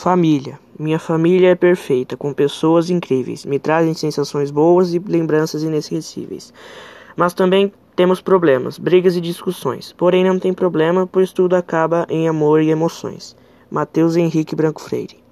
Família. Minha família é perfeita, com pessoas incríveis. Me trazem sensações boas e lembranças inesquecíveis. Mas também temos problemas, brigas e discussões. Porém, não tem problema, pois tudo acaba em amor e emoções. Mateus Henrique Branco Freire